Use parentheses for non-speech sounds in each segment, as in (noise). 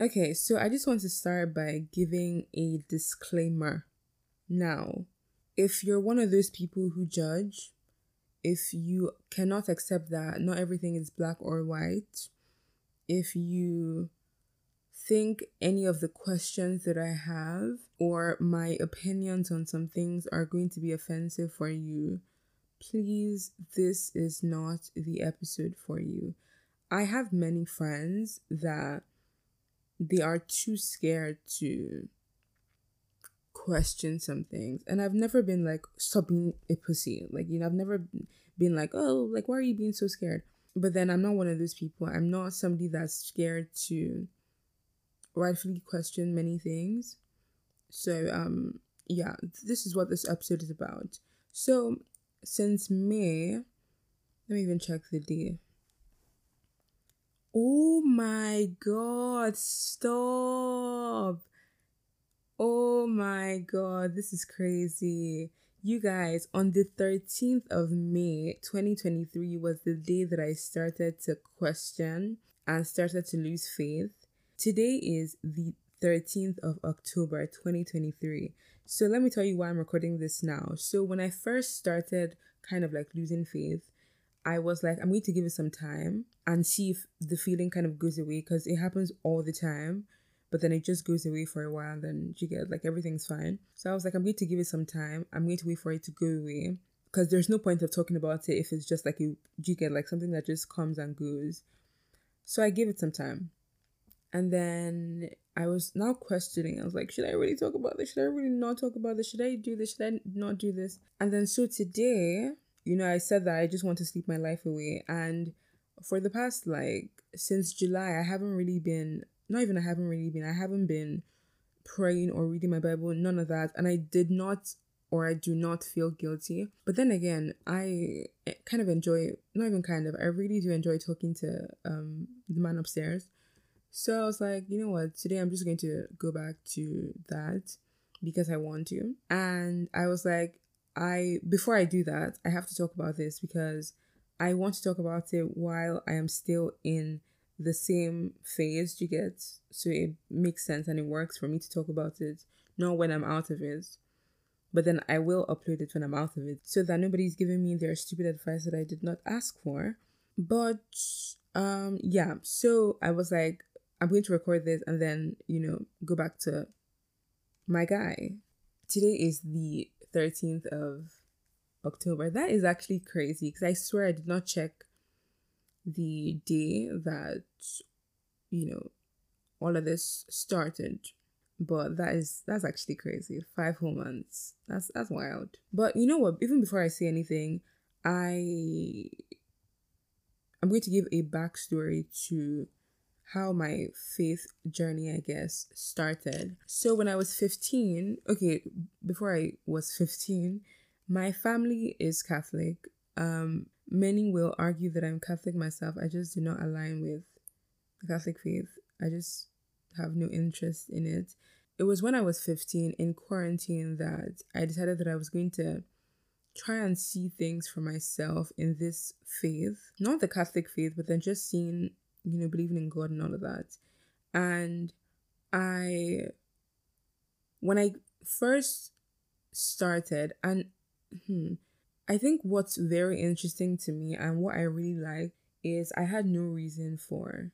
Okay, so I just want to start by giving a disclaimer. Now, if you're one of those people who judge, if you cannot accept that not everything is black or white, if you think any of the questions that I have or my opinions on some things are going to be offensive for you, please, this is not the episode for you. I have many friends that they are too scared to question some things. And I've never been like, stop a pussy. Like, you know, I've never been like, oh, like, why are you being so scared? But then I'm not one of those people. I'm not somebody that's scared to rightfully question many things. So, um, yeah, this is what this episode is about. So, since May, let me even check the day. Oh my god, stop. Oh my god, this is crazy. You guys, on the 13th of May 2023 was the day that I started to question and started to lose faith. Today is the 13th of October 2023. So let me tell you why I'm recording this now. So when I first started kind of like losing faith, I was like, I'm going to give it some time and see if the feeling kind of goes away because it happens all the time. But then it just goes away for a while, and then you get like everything's fine. So I was like, I'm going to give it some time. I'm going to wait for it to go away because there's no point of talking about it if it's just like you, you get like something that just comes and goes. So I gave it some time. And then I was now questioning. I was like, should I really talk about this? Should I really not talk about this? Should I do this? Should I not do this? And then so today, you know, I said that I just want to sleep my life away. And for the past, like, since July, I haven't really been, not even I haven't really been, I haven't been praying or reading my Bible, none of that. And I did not or I do not feel guilty. But then again, I kind of enjoy, not even kind of, I really do enjoy talking to um, the man upstairs. So I was like, you know what, today I'm just going to go back to that because I want to. And I was like, I before I do that, I have to talk about this because I want to talk about it while I am still in the same phase you get. So it makes sense and it works for me to talk about it, not when I'm out of it. But then I will upload it when I'm out of it so that nobody's giving me their stupid advice that I did not ask for. But um yeah, so I was like, I'm going to record this and then, you know, go back to my guy. Today is the 13th of October. That is actually crazy because I swear I did not check the day that, you know, all of this started. But that is that's actually crazy. Five whole months. That's that's wild. But you know what? Even before I say anything, I I'm going to give a backstory to how my faith journey, I guess, started. So when I was 15, okay, before I was 15, my family is Catholic. Um, many will argue that I'm Catholic myself. I just do not align with the Catholic faith. I just have no interest in it. It was when I was 15 in quarantine that I decided that I was going to try and see things for myself in this faith. Not the Catholic faith, but then just seeing you know, believing in God and all of that. And I, when I first started, and hmm, I think what's very interesting to me and what I really like is I had no reason for,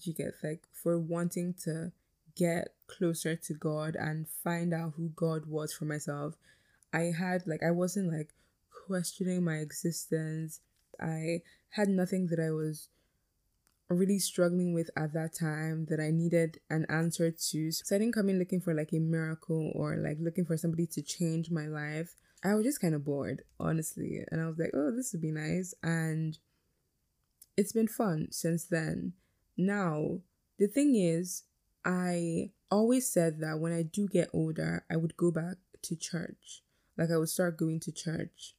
you get like, for wanting to get closer to God and find out who God was for myself. I had like, I wasn't like questioning my existence. I had nothing that I was really struggling with at that time that I needed an answer to. So I didn't come in looking for like a miracle or like looking for somebody to change my life. I was just kind of bored, honestly. And I was like, oh, this would be nice. And it's been fun since then. Now, the thing is, I always said that when I do get older, I would go back to church. Like I would start going to church.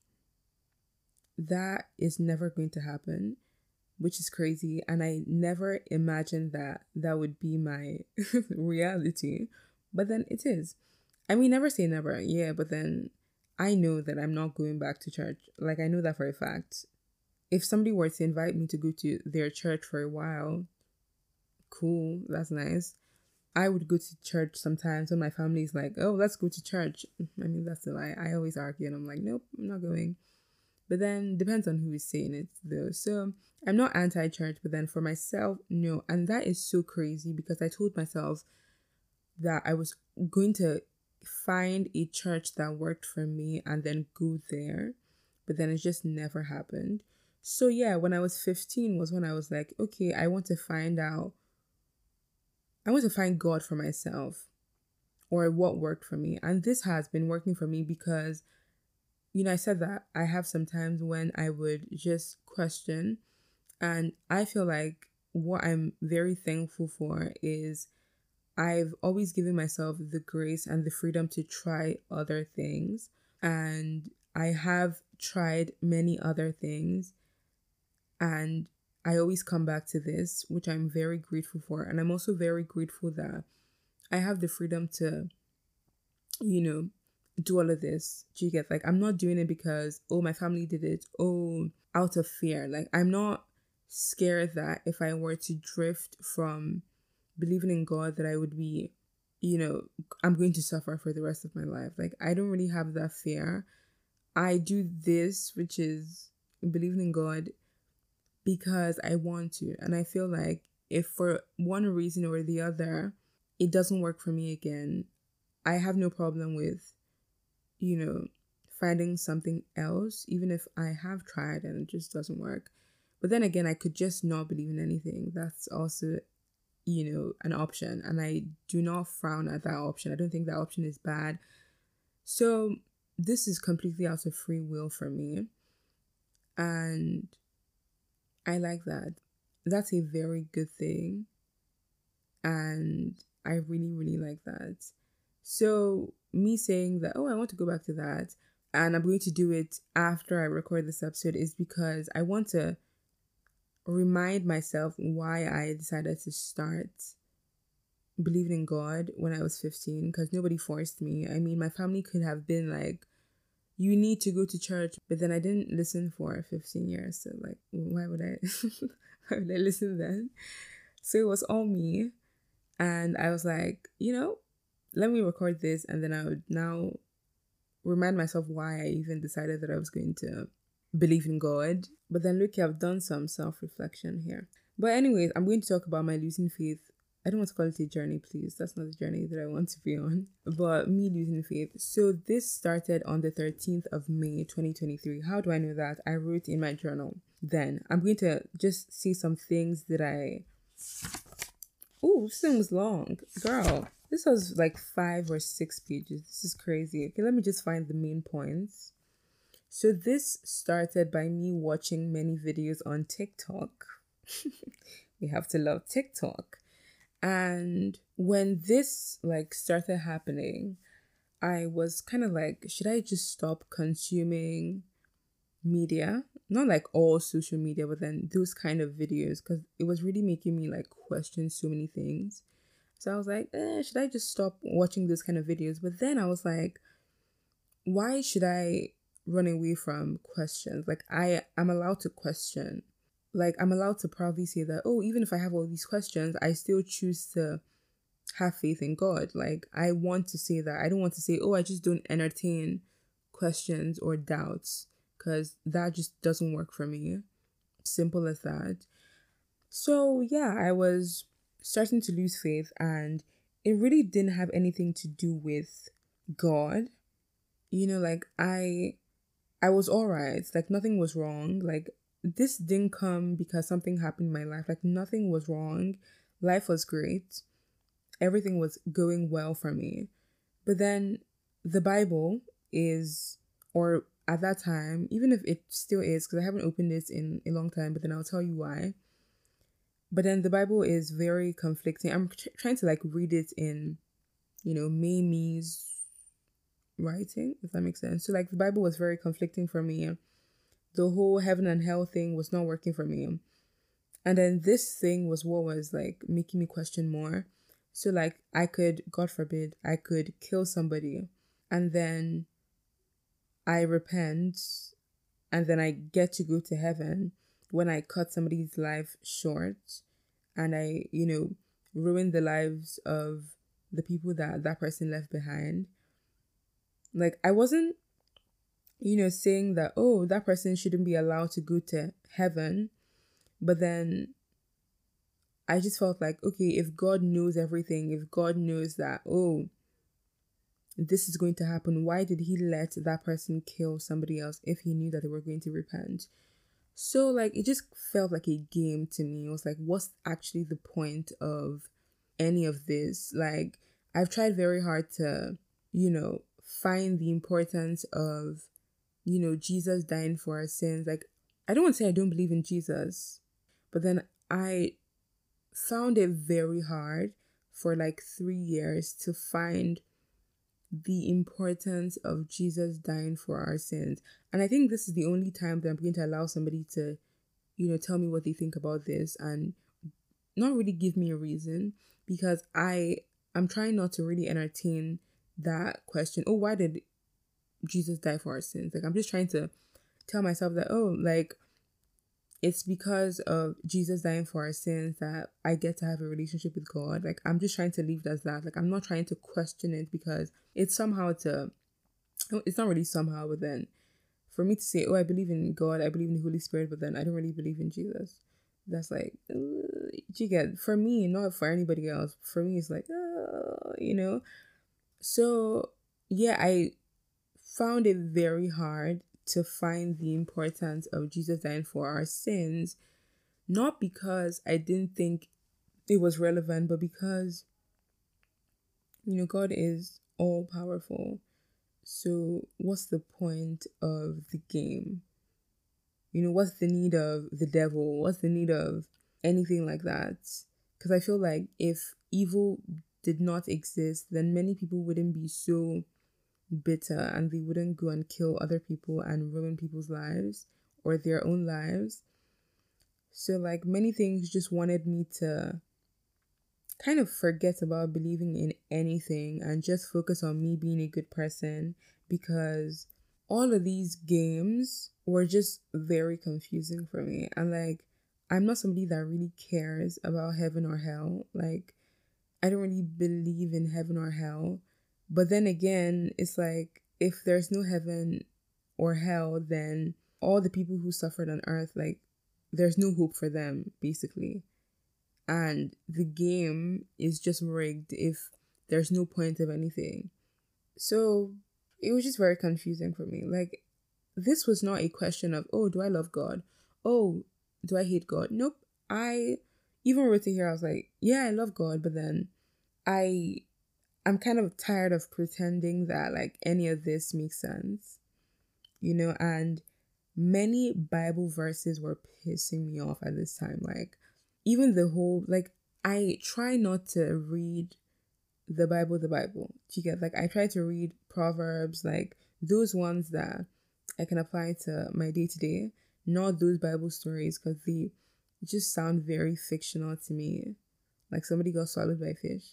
That is never going to happen which is crazy. And I never imagined that that would be my (laughs) reality. But then it is. I mean, never say never, yeah, but then I know that I'm not going back to church. Like, I know that for a fact. If somebody were to invite me to go to their church for a while, cool, that's nice. I would go to church sometimes when my family's like, oh, let's go to church. I mean, that's a lie. I always argue and I'm like, nope, I'm not going. But then depends on who is saying it though. So I'm not anti church, but then for myself, no. And that is so crazy because I told myself that I was going to find a church that worked for me and then go there. But then it just never happened. So yeah, when I was 15 was when I was like, okay, I want to find out I want to find God for myself or what worked for me. And this has been working for me because you know, I said that I have sometimes when I would just question and I feel like what I'm very thankful for is I've always given myself the grace and the freedom to try other things. And I have tried many other things. And I always come back to this, which I'm very grateful for. And I'm also very grateful that I have the freedom to, you know, do all of this. Do you get like I'm not doing it because oh my family did it. Oh, out of fear. Like I'm not scared that if I were to drift from believing in God that I would be, you know, I'm going to suffer for the rest of my life. Like I don't really have that fear. I do this, which is believing in God because I want to. And I feel like if for one reason or the other, it doesn't work for me again, I have no problem with, you know, finding something else, even if I have tried and it just doesn't work. But then again, I could just not believe in anything. That's also, you know, an option. And I do not frown at that option. I don't think that option is bad. So this is completely out of free will for me. And I like that. That's a very good thing. And I really, really like that. So, me saying that, oh, I want to go back to that, and I'm going to do it after I record this episode is because I want to remind myself why I decided to start believing in God when I was 15 because nobody forced me. I mean, my family could have been like, you need to go to church. But then I didn't listen for 15 years. So, like, why would I, (laughs) why would I listen then? So it was all me. And I was like, you know, let me record this. And then I would now remind myself why I even decided that I was going to believe in God. But then look, I've done some self reflection here. But, anyways, I'm going to talk about my losing faith I don't want to call it a journey, please. That's not the journey that I want to be on. But me losing faith. So this started on the 13th of May 2023. How do I know that? I wrote in my journal. Then I'm going to just see some things that I. Oh, this thing was long. Girl, this was like five or six pages. This is crazy. Okay, let me just find the main points. So this started by me watching many videos on TikTok. (laughs) we have to love TikTok and when this like started happening, I was kind of like, should I just stop consuming media? Not like all social media, but then those kind of videos because it was really making me like question so many things. So I was like, eh, should I just stop watching those kind of videos? But then I was like, why should I run away from questions? Like I am allowed to question like I'm allowed to proudly say that, oh, even if I have all these questions, I still choose to have faith in God. Like I want to say that. I don't want to say, oh, I just don't entertain questions or doubts because that just doesn't work for me. Simple as that. So, yeah, I was starting to lose faith and it really didn't have anything to do with God. You know, like I I was all right. Like nothing was wrong. Like this didn't come because something happened in my life. Like nothing was wrong. Life was great. Everything was going well for me. But then the Bible is, or at that time, even if it still is, because I haven't opened this in a long time, but then I'll tell you why. But then the Bible is very conflicting. I'm tr- trying to like read it in, you know, Mamie's writing, if that makes sense. So like the Bible was very conflicting for me the whole heaven and hell thing was not working for me. And then this thing was what was like making me question more. So, like, I could, God forbid, I could kill somebody and then I repent and then I get to go to heaven when I cut somebody's life short and I, you know, ruin the lives of the people that that person left behind. Like, I wasn't, you know, saying that, oh, that person shouldn't be allowed to go to heaven. But then I just felt like, okay, if God knows everything, if God knows that, oh, this is going to happen, why did he let that person kill somebody else if he knew that they were going to repent? So, like, it just felt like a game to me. It was like, what's actually the point of any of this? Like, I've tried very hard to, you know, find the importance of, you know, Jesus dying for our sins. Like, I don't want to say I don't believe in Jesus, but then I found it very hard for like three years to find the importance of Jesus dying for our sins. And I think this is the only time that I'm going to allow somebody to, you know, tell me what they think about this and not really give me a reason because I I'm trying not to really entertain that question. Oh, why did Jesus die for our sins? Like I'm just trying to tell myself that oh, like it's because of Jesus dying for our sins that I get to have a relationship with God. Like I'm just trying to leave it as that. Like I'm not trying to question it because it's somehow to it's not really somehow, but then for me to say, Oh, I believe in God, I believe in the Holy Spirit, but then I don't really believe in Jesus. That's like you get for me, not for anybody else. For me it's like uh, you know. So yeah, I found it very hard to find the importance of Jesus dying for our sins, not because I didn't think it was relevant, but because, you know, God is all powerful. So, what's the point of the game? You know, what's the need of the devil? What's the need of anything like that? Because I feel like if evil did not exist, then many people wouldn't be so bitter and they wouldn't go and kill other people and ruin people's lives or their own lives. So, like, many things just wanted me to kind of forget about believing in anything and just focus on me being a good person because all of these games were just very confusing for me. And, like, I'm not somebody that really cares about heaven or hell. Like, I don't really believe in heaven or hell. But then again, it's like if there's no heaven or hell, then all the people who suffered on earth, like, there's no hope for them, basically. And the game is just rigged if there's no point of anything. So it was just very confusing for me. Like, this was not a question of, oh, do I love God? Oh, do I hate God? Nope. I even wrote it here, I was like, yeah, I love God, but then I I'm kind of tired of pretending that like any of this makes sense, you know, and many Bible verses were pissing me off at this time. Like, even the whole, like, I try not to read the Bible, the Bible. You get like, I try to read Proverbs, like those ones that I can apply to my day to day, not those Bible stories because they just sound very fictional to me. Like somebody got swallowed by fish.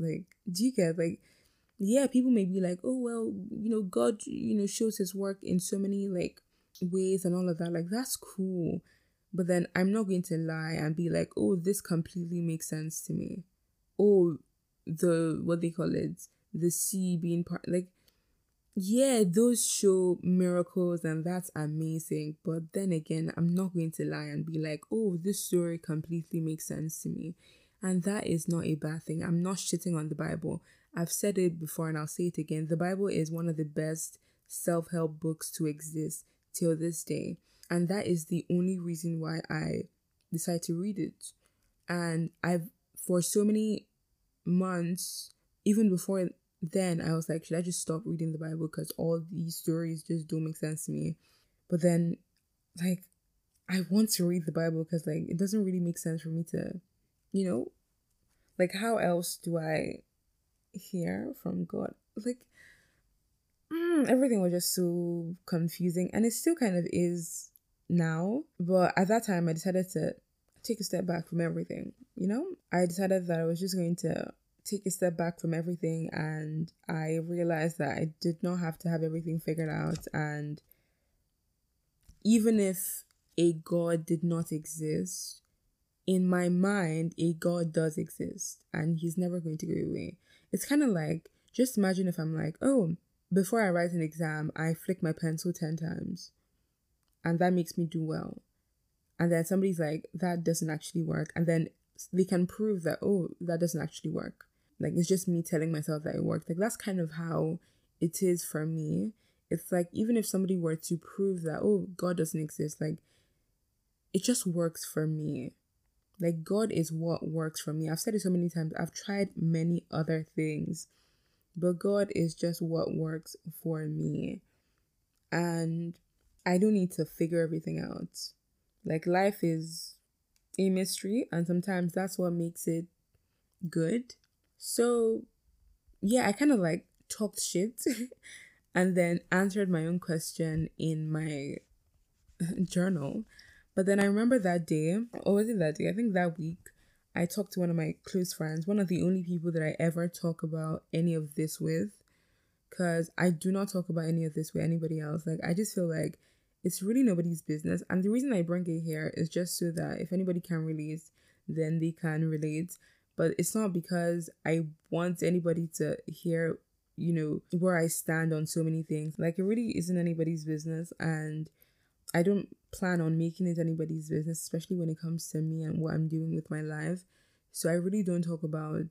Like, do you get like yeah, people may be like, oh well, you know, God, you know, shows his work in so many like ways and all of that. Like that's cool. But then I'm not going to lie and be like, oh, this completely makes sense to me. Oh, the what they call it, the sea being part like yeah, those show miracles and that's amazing. But then again, I'm not going to lie and be like, oh, this story completely makes sense to me. And that is not a bad thing. I'm not shitting on the Bible. I've said it before and I'll say it again. The Bible is one of the best self help books to exist till this day. And that is the only reason why I decided to read it. And I've, for so many months, even before then, I was like, should I just stop reading the Bible? Because all these stories just don't make sense to me. But then, like, I want to read the Bible because, like, it doesn't really make sense for me to you know, like how else do I hear from God? Like, mm, everything was just so confusing, and it still kind of is now. But at that time, I decided to take a step back from everything. You know, I decided that I was just going to take a step back from everything, and I realized that I did not have to have everything figured out, and even if a God did not exist, in my mind, a God does exist and he's never going to go away. It's kind of like, just imagine if I'm like, oh, before I write an exam, I flick my pencil 10 times and that makes me do well. And then somebody's like, that doesn't actually work. And then they can prove that, oh, that doesn't actually work. Like, it's just me telling myself that it worked. Like, that's kind of how it is for me. It's like, even if somebody were to prove that, oh, God doesn't exist, like, it just works for me. Like, God is what works for me. I've said it so many times. I've tried many other things, but God is just what works for me. And I don't need to figure everything out. Like life is a mystery, and sometimes that's what makes it good. So, yeah, I kind of like talked shit (laughs) and then answered my own question in my (laughs) journal. But then I remember that day, or was it that day? I think that week, I talked to one of my close friends, one of the only people that I ever talk about any of this with. Because I do not talk about any of this with anybody else. Like, I just feel like it's really nobody's business. And the reason I bring it here is just so that if anybody can relate, then they can relate. But it's not because I want anybody to hear, you know, where I stand on so many things. Like, it really isn't anybody's business. And I don't plan on making it anybody's business, especially when it comes to me and what I'm doing with my life. So I really don't talk about,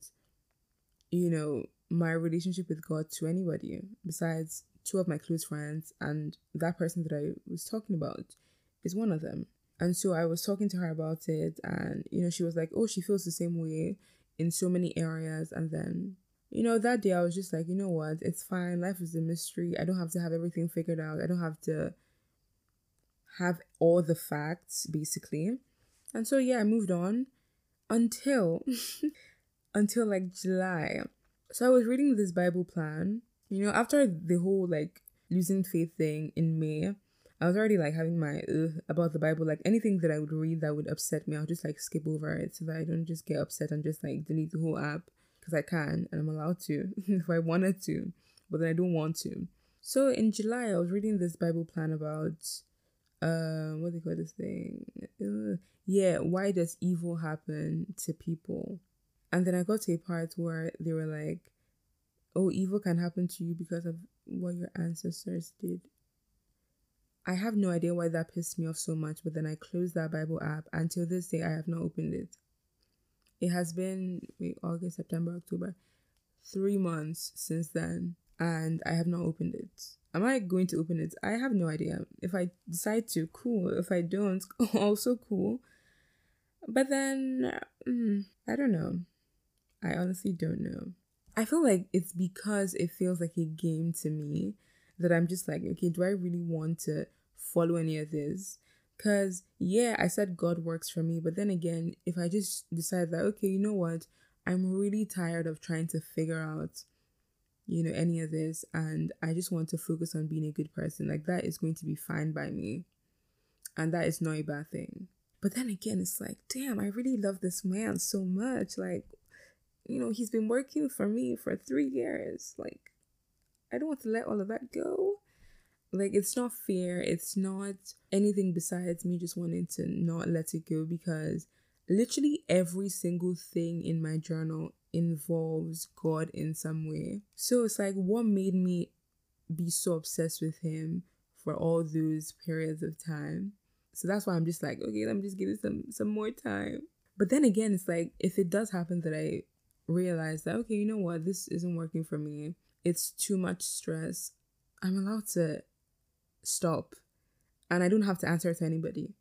you know, my relationship with God to anybody besides two of my close friends, and that person that I was talking about is one of them. And so I was talking to her about it, and you know, she was like, Oh, she feels the same way in so many areas. And then, you know, that day I was just like, You know what? It's fine. Life is a mystery. I don't have to have everything figured out. I don't have to have all the facts, basically. And so, yeah, I moved on until, (laughs) until like July. So I was reading this Bible plan you know, after the whole like losing faith thing in May, I was already like having my about the Bible. Like anything that I would read that would upset me, I'll just like skip over it so that I don't just get upset and just like delete the whole app because I can and I'm allowed to (laughs) if I wanted to, but then I don't want to. So in July, I was reading this Bible plan about uh what do they call this thing? Yeah, why does evil happen to people? And then I got to a part where they were like, oh, evil can happen to you because of what your ancestors did. I have no idea why that pissed me off so much, but then I closed that Bible app. Until this day, I have not opened it. It has been wait, August, September, October, three months since then, and I have not opened it. Am I going to open it? I have no idea. If I decide to, cool. If I don't, (laughs) also cool. But then, mm, I don't know. I honestly don't know. I feel like it's because it feels like a game to me that I'm just like, okay, do I really want to follow any of this? Because, yeah, I said God works for me, but then again, if I just decide that, okay, you know what, I'm really tired of trying to figure out, you know, any of this, and I just want to focus on being a good person, like that is going to be fine by me. And that is not a bad thing. But then again, it's like, damn, I really love this man so much. Like, you know, he's been working for me for three years. Like, I don't want to let all of that go. Like, it's not fair. It's not anything besides me just wanting to not let it go because literally every single thing in my journal involves God in some way. So it's like, what made me be so obsessed with Him for all those periods of time? So that's why I'm just like, okay, let me just give it some some more time. But then again, it's like if it does happen that I realize that, okay, you know what, this isn't working for me, it's too much stress, I'm allowed to stop. And I don't have to answer to anybody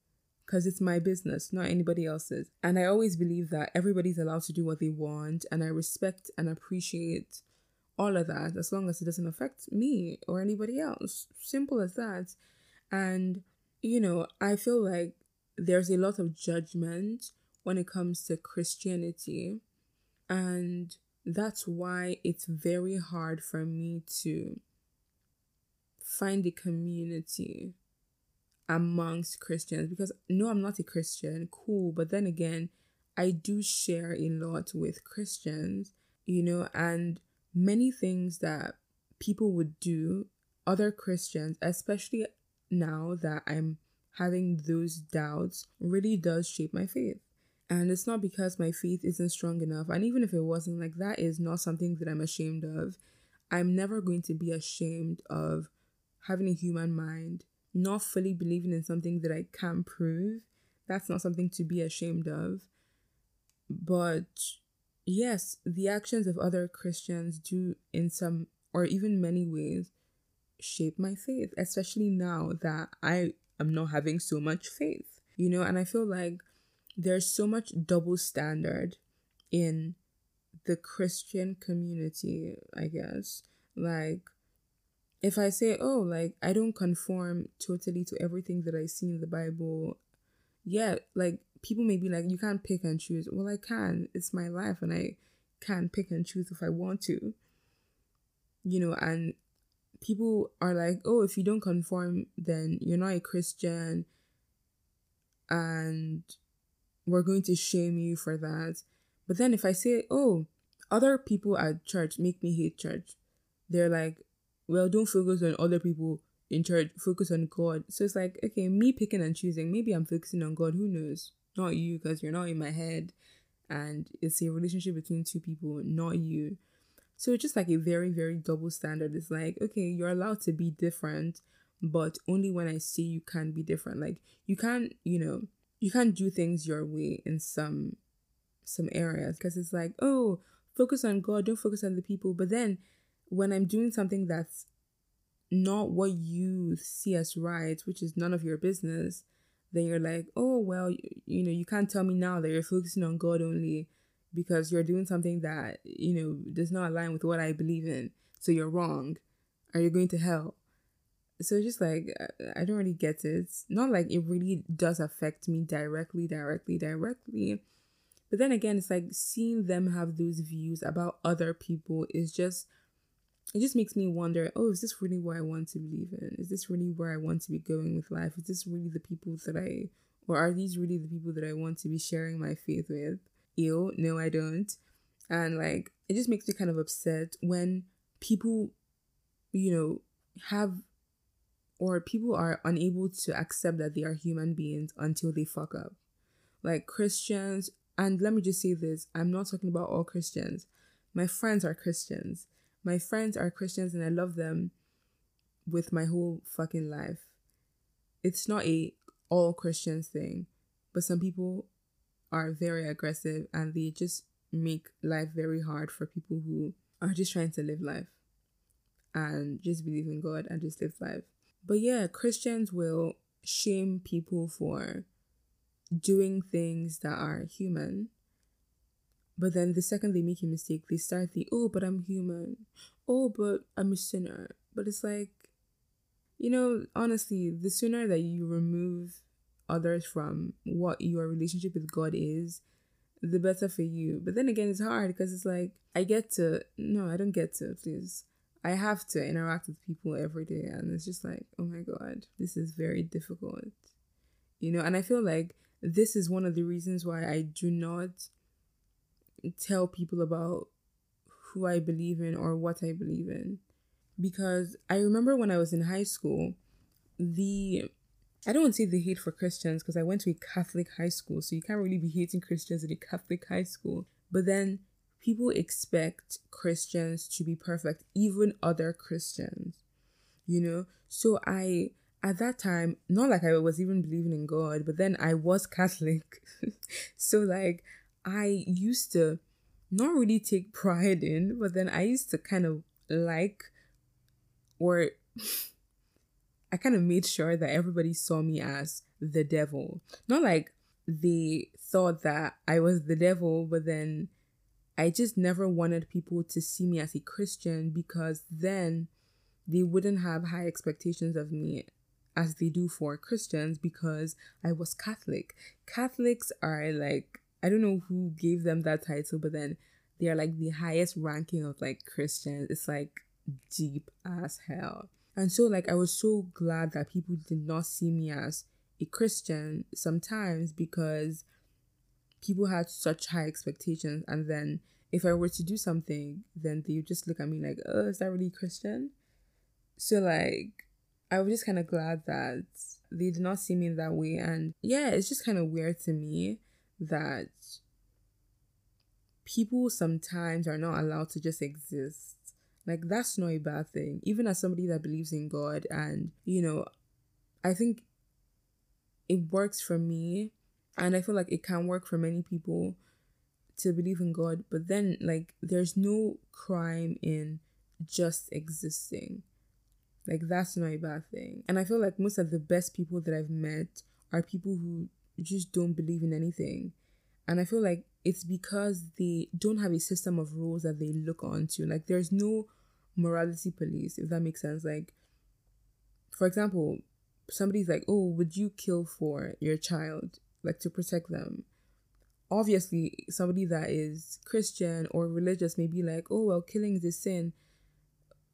because it's my business, not anybody else's. And I always believe that everybody's allowed to do what they want, and I respect and appreciate all of that as long as it doesn't affect me or anybody else. Simple as that. And, you know, I feel like there's a lot of judgment when it comes to Christianity and that's why it's very hard for me to find a community amongst Christians because no, I'm not a Christian, cool, but then again, I do share a lot with Christians, you know, and many things that people would do, other Christians, especially now that I'm having those doubts, really does shape my faith. And it's not because my faith isn't strong enough. And even if it wasn't, like, that is not something that I'm ashamed of. I'm never going to be ashamed of having a human mind, not fully believing in something that I can't prove. That's not something to be ashamed of. But yes, the actions of other Christians do, in some or even many ways, shape my faith, especially now that I am not having so much faith, you know, and I feel like there's so much double standard in the Christian community, I guess. Like, if I say, oh, like, I don't conform totally to everything that I see in the Bible, yeah, like, people may be like, you can't pick and choose. Well, I can. It's my life, and I can pick and choose if I want to. You know, and people are like, oh, if you don't conform, then you're not a Christian, and we're going to shame you for that. But then if I say, oh, other people at church make me hate church, they're like, well, don't focus on other people in church, focus on God. So it's like, okay, me picking and choosing, maybe I'm focusing on God, who knows? Not you, because you're not in my head. And it's a relationship between two people, not you. So it's just like a very, very double standard. It's like, okay, you're allowed to be different, but only when I see you can be different. Like you can't, you know, you can't do things your way in some some areas because it's like, oh, focus on God, don't focus on the people. But then when I'm doing something that's not what you see as right, which is none of your business, then you're like, oh, well, you, you know, you can't tell me now that you're focusing on God only because you're doing something that, you know, does not align with what I believe in. So you're wrong. Are you going to hell? So just like, uh, I don't really get it. It's not like it really does affect me directly, directly, directly. But then again, it's like seeing them have those views about other people is just it just makes me wonder oh is this really what i want to believe in is this really where i want to be going with life? Is this really the people that i or are these really the people that i want to be sharing my faith with? Ew no i don't. And like it just makes me kind of upset when people you know have or people are unable to accept that they are human beings until they fuck up. Like christians and let me just say this i'm not talking about all christians. My friends are christians my friends are Christians and I love them with my whole fucking life. It's not a all Christians thing, but some people are very aggressive and they just make life very hard for people who are just trying to live life and just believe in God and just live life. But yeah, Christians will shame people for doing things that are human but then the second they make a mistake, they start the, oh, but I'm human. Oh, but I'm a sinner. But it's like, you know, honestly, the sooner that you remove others from what your relationship with God is, the better for you. But then again, it's hard because it's like, I get to, no, I don't get to, please. I have to interact with people every day. And it's just like, oh my God, this is very difficult. You know, and I feel like this is one of the reasons why I do not tell people about who I believe in or what I believe in. Because I remember when I was in high school, the I don't say the hate for Christians because I went to a Catholic high school, so you can't really be hating Christians in a Catholic high school. But then people expect Christians to be perfect, even other Christians, you know? So I, at that time, not like I was even believing in God, but then I was Catholic. (laughs) so, like, I used to not really take pride in, but then I used to kind of like or (laughs) I kind of made sure that everybody saw me as the devil. Not like they thought that I was the devil, but then I just never wanted people to see me as a Christian because then they wouldn't have high expectations of me as they do for Christians because I was Catholic. Catholics are like I don't know who gave them that title, but then they are like the highest ranking of like Christians. It's like deep as hell. And so like I was so glad that people did not see me as a Christian sometimes because people had such high expectations and then if I were to do something, then they would just look at me like, oh, is that really Christian? So like I was just kind of glad that they did not see me in that way. And yeah, it's just kind of weird to me that people sometimes are not allowed to just exist. Like, that's not a bad thing. Even as somebody that believes in God, and, you know, I think it works for me, and I feel like it can work for many people to believe in God, but then, like, there's no crime in just existing. Like, that's not a bad thing. And I feel like most of the best people that I've met are people who just don't believe in anything. And I feel like it's because they don't have a system of rules that they look onto. Like, there's no morality police, if that makes sense. Like, for example, somebody's like, oh, would you kill for your child, like to protect them? Obviously, somebody that is Christian or religious may be like, oh, well, killing is a sin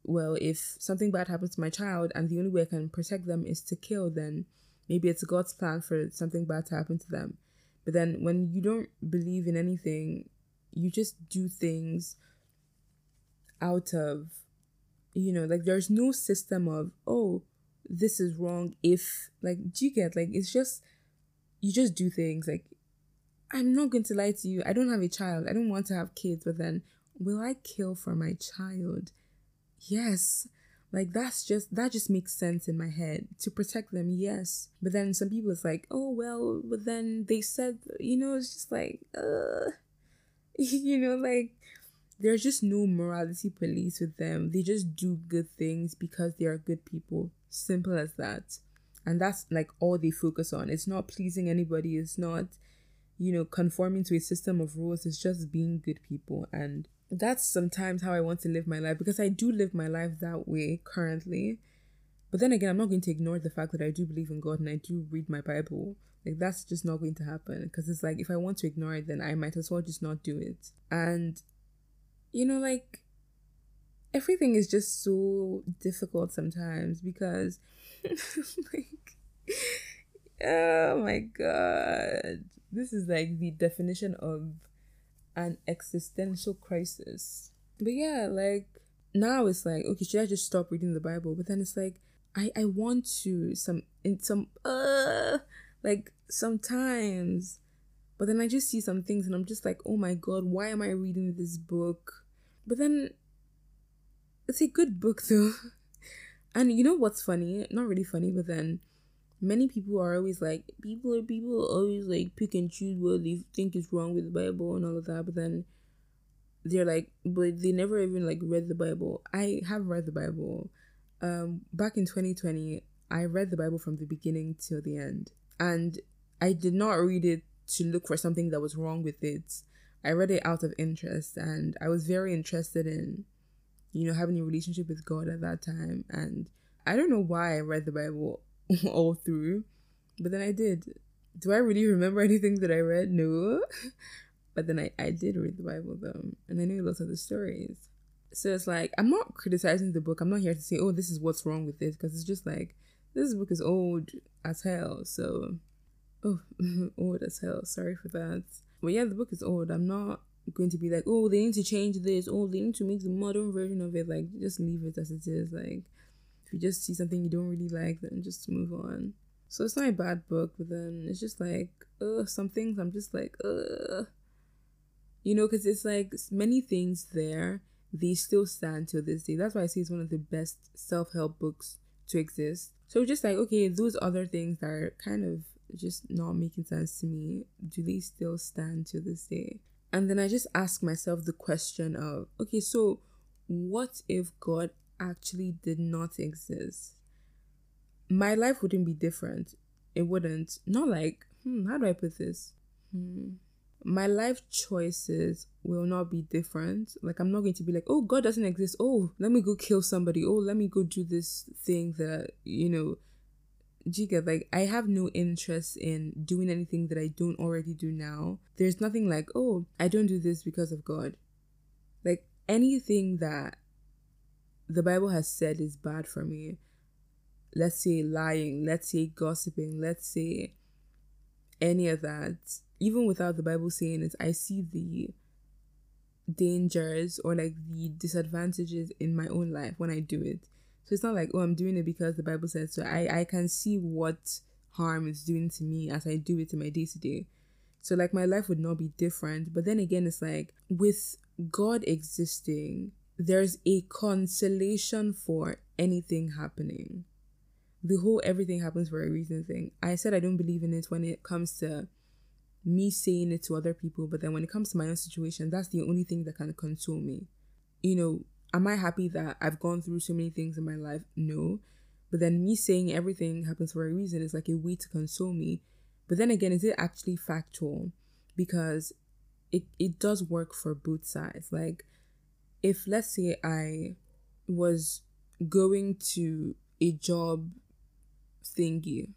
well, if something bad happens to my child and the only way I can protect them is to kill, then maybe it's God's plan for something bad to happen to them. But then when you don't believe in anything, you just do things out of, you know, like there's no system of, oh, this is wrong if, like, do you get, like, it's just, you just do things. Like, I'm not going to lie to you. I don't have a child. I don't want to have kids, but then will I kill for my child? yes like that's just that just makes sense in my head to protect them yes. But then some people it's like oh well but then they said you know it's just like uh (laughs) you know like there's just no morality police with them. They just do good things because they are good people. Simple as that. And that's like all they focus on. It's not pleasing anybody. It's not you know conforming to a system of rules. It's just being good people. And that's sometimes how I want to live my life because I do live my life that way currently. But then again, I'm not going to ignore the fact that I do believe in God and I do read my Bible. Like, that's just not going to happen because it's like if I want to ignore it, then I might as well just not do it. And, you know, like, everything is just so difficult sometimes because, (laughs) like, oh my god, this is like the definition of an existential crisis. But yeah, like now it's like, okay, should I just stop reading the Bible? But then it's like, I I want to some in some uh like sometimes, but then I just see some things and I'm just like, oh my god, why am I reading this book? But then it's a good book though. (laughs) And you know what's funny? Not really funny, but then many people are always like people are people always like pick and choose what they think is wrong with the Bible and all of that, but then they're like but they never even like read the Bible. I have read the Bible. Um back in 2020, I read the Bible from the beginning till the end. And I did not read it to look for something that was wrong with it. I read it out of interest and I was very interested in you know having a relationship with God at that time and I don't know why I read the Bible (laughs) all through. But then I did. Do I really remember anything that I read? No. (laughs) but then I, I did read the Bible though, and I knew lots of the stories. So it's like, I'm not criticizing the book. I'm not here to say, oh, this is what's wrong with this, because it's just like, this book is old as hell. So, oh, (laughs) old as hell. Sorry for that. But yeah, the book is old. I'm not going to be like, oh, they need to change this. Oh, they need to make the modern version of it. Like, just leave it as it is. Like, you just see something you don't really like, then just move on. So it's not a bad book, but then it's just like, uh, some things I'm just like, uh, you know, because it's like many things there, they still stand till this day. That's why I say it's one of the best self help books to exist. So just like, okay, those other things that are kind of just not making sense to me, do they still stand to this day? And then I just ask myself the question of, okay, so what if God actually did not exist, my life wouldn't be different. It wouldn't. Not like, hmm, how do I put this? Hmm. My life choices will not be different. Like, I'm not going to be like, oh, God doesn't exist. Oh, let me go kill somebody. Oh, let me go do this thing that, you know, Jika, like I have no interest in doing anything that I don't already do now. There's nothing like, oh, I don't do this because of God. Like anything that the Bible has said is bad for me. Let's say lying, let's say gossiping, let's say any of that. Even without the Bible saying it, I see the dangers or like the disadvantages in my own life when I do it. So it's not like, oh, I'm doing it because the Bible says so. I, I can see what harm it's doing to me as I do it in my day to day. So like my life would not be different. But then again, it's like with God existing, there's a consolation for anything happening. The whole everything happens for a reason thing. I said I don't believe in it when it comes to me saying it to other people, but then when it comes to my own situation, that's the only thing that can console me. You know, am I happy that I've gone through so many things in my life? No. But then me saying everything happens for a reason is like a way to console me. But then again, is it actually factual? Because it, it does work for both sides. Like, if let's say I was going to a job thingy,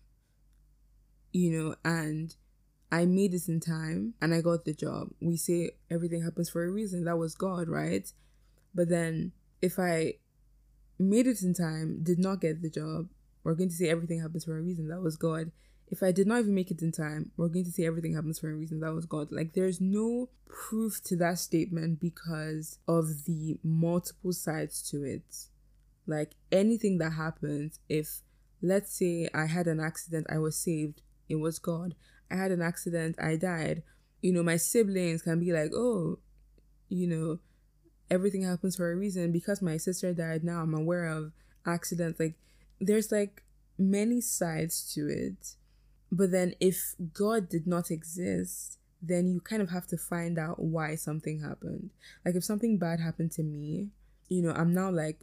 you know, and I made it in time and I got the job. We say everything happens for a reason. That was God, right? But then if I made it in time, did not get the job, we're going to say everything happens for a reason. That was God. If I did not even make it in time, we're going to say everything happens for a reason. That was God. Like there's no proof to that statement because of the multiple sides to it. Like anything that happens, if let's say I had an accident, I was saved, it was God. I had an accident, I died. You know, my siblings can be like, oh, you know, everything happens for a reason. Because my sister died, now I'm aware of accidents. Like, there's like many sides to it. But then if God did not exist, then you kind of have to find out why something happened. Like, if something bad happened to me, you know, I'm now like,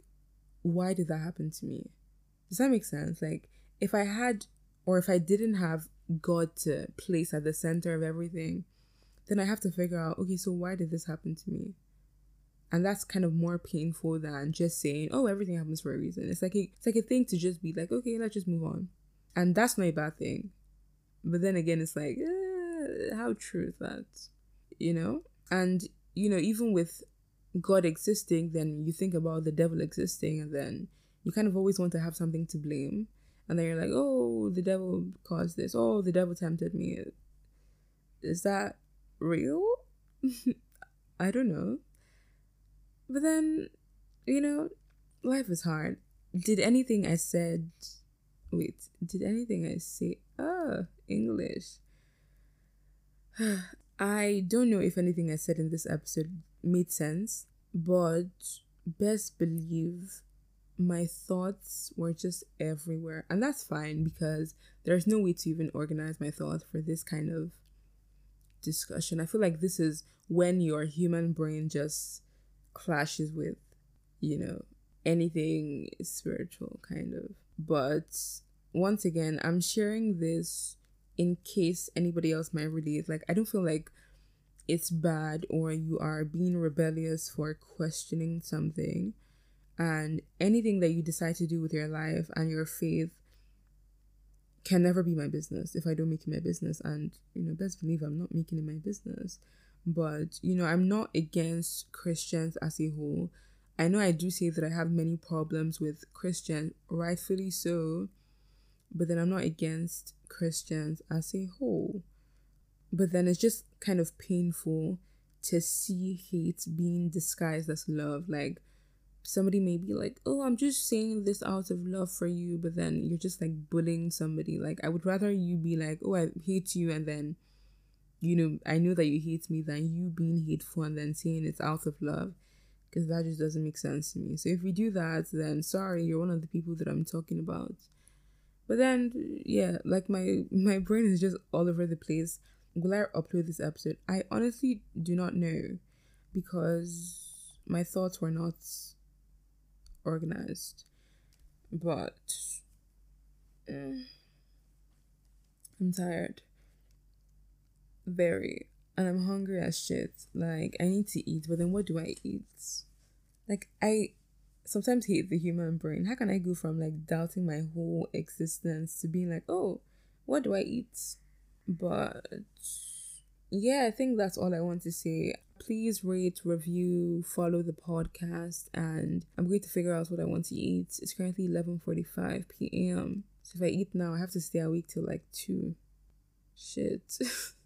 why did that happen to me? Does that make sense? Like, if I had, or if I didn't have God to place at the center of everything, then I have to figure out, okay, so why did this happen to me? And that's kind of more painful than just saying, oh, everything happens for a reason. It's like a, it's like a thing to just be like, okay, let's just move on. And that's not a bad thing. But then again, it's like, eh, how true is that? You know? And, you know, even with God existing, then you think about the devil existing, and then you kind of always want to have something to blame and then you're like, oh, the devil caused this. Oh, the devil tempted me. Is that real? (laughs) I don't know. But then, you know, life is hard. Did anything I said. Wait, did anything I say. Ah, English. (sighs) I don't know if anything I said in this episode made sense, but best believe my thoughts were just everywhere. And that's fine because there's no way to even organize my thoughts for this kind of discussion. I feel like this is when your human brain just clashes with, you know, anything spiritual, kind of. But once again, I'm sharing this in case anybody else might relate. Like, I don't feel like it's bad or you are being rebellious for questioning something and anything that you decide to do with your life and your faith can never be my business if I don't make it my business. And, you know, best believe I'm not making it my business. But, you know, I'm not against Christians as a whole. I know I do say that I have many problems with Christians, rightfully so. But then I'm not against Christians as a whole. But then it's just kind of painful to see hate being disguised as love. Like, somebody may be like, "Oh, I'm just saying this out of love for you," but then you're just like bullying somebody. Like I would rather you be like, "Oh, I hate you," and then, you know, I know that you hate me, than you being hateful and then saying it's out of love, because that just doesn't make sense to me. So if we do that, then sorry, you're one of the people that I'm talking about. But then, yeah, like my my brain is just all over the place. Will I upload this episode? I honestly do not know, because my thoughts were not organized. But eh, I'm tired. Very. And I'm hungry as shit. Like, I need to eat, but then what do I eat? Like, I sometimes hate the human brain. How can I go from like doubting my whole existence to being like, oh, what do I eat? But yeah, I think that's all I want to say. Please rate, review, follow the podcast, and I'm going to figure out what I want to eat. It's currently 11:45 p.m. So if I eat now, I have to stay awake till like two. Shit. (laughs)